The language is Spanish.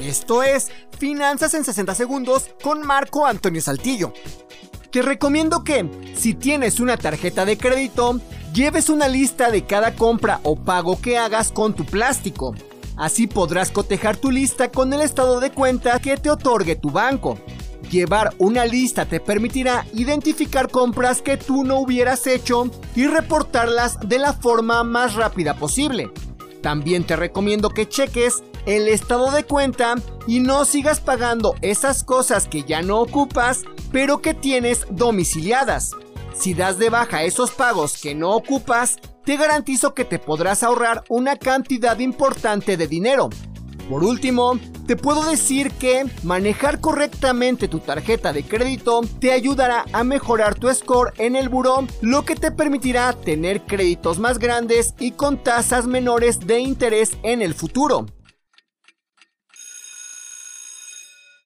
Esto es Finanzas en 60 Segundos con Marco Antonio Saltillo. Te recomiendo que, si tienes una tarjeta de crédito, lleves una lista de cada compra o pago que hagas con tu plástico. Así podrás cotejar tu lista con el estado de cuenta que te otorgue tu banco. Llevar una lista te permitirá identificar compras que tú no hubieras hecho y reportarlas de la forma más rápida posible. También te recomiendo que cheques el estado de cuenta y no sigas pagando esas cosas que ya no ocupas, pero que tienes domiciliadas. Si das de baja esos pagos que no ocupas, te garantizo que te podrás ahorrar una cantidad importante de dinero. Por último, te puedo decir que manejar correctamente tu tarjeta de crédito te ayudará a mejorar tu score en el buró, lo que te permitirá tener créditos más grandes y con tasas menores de interés en el futuro.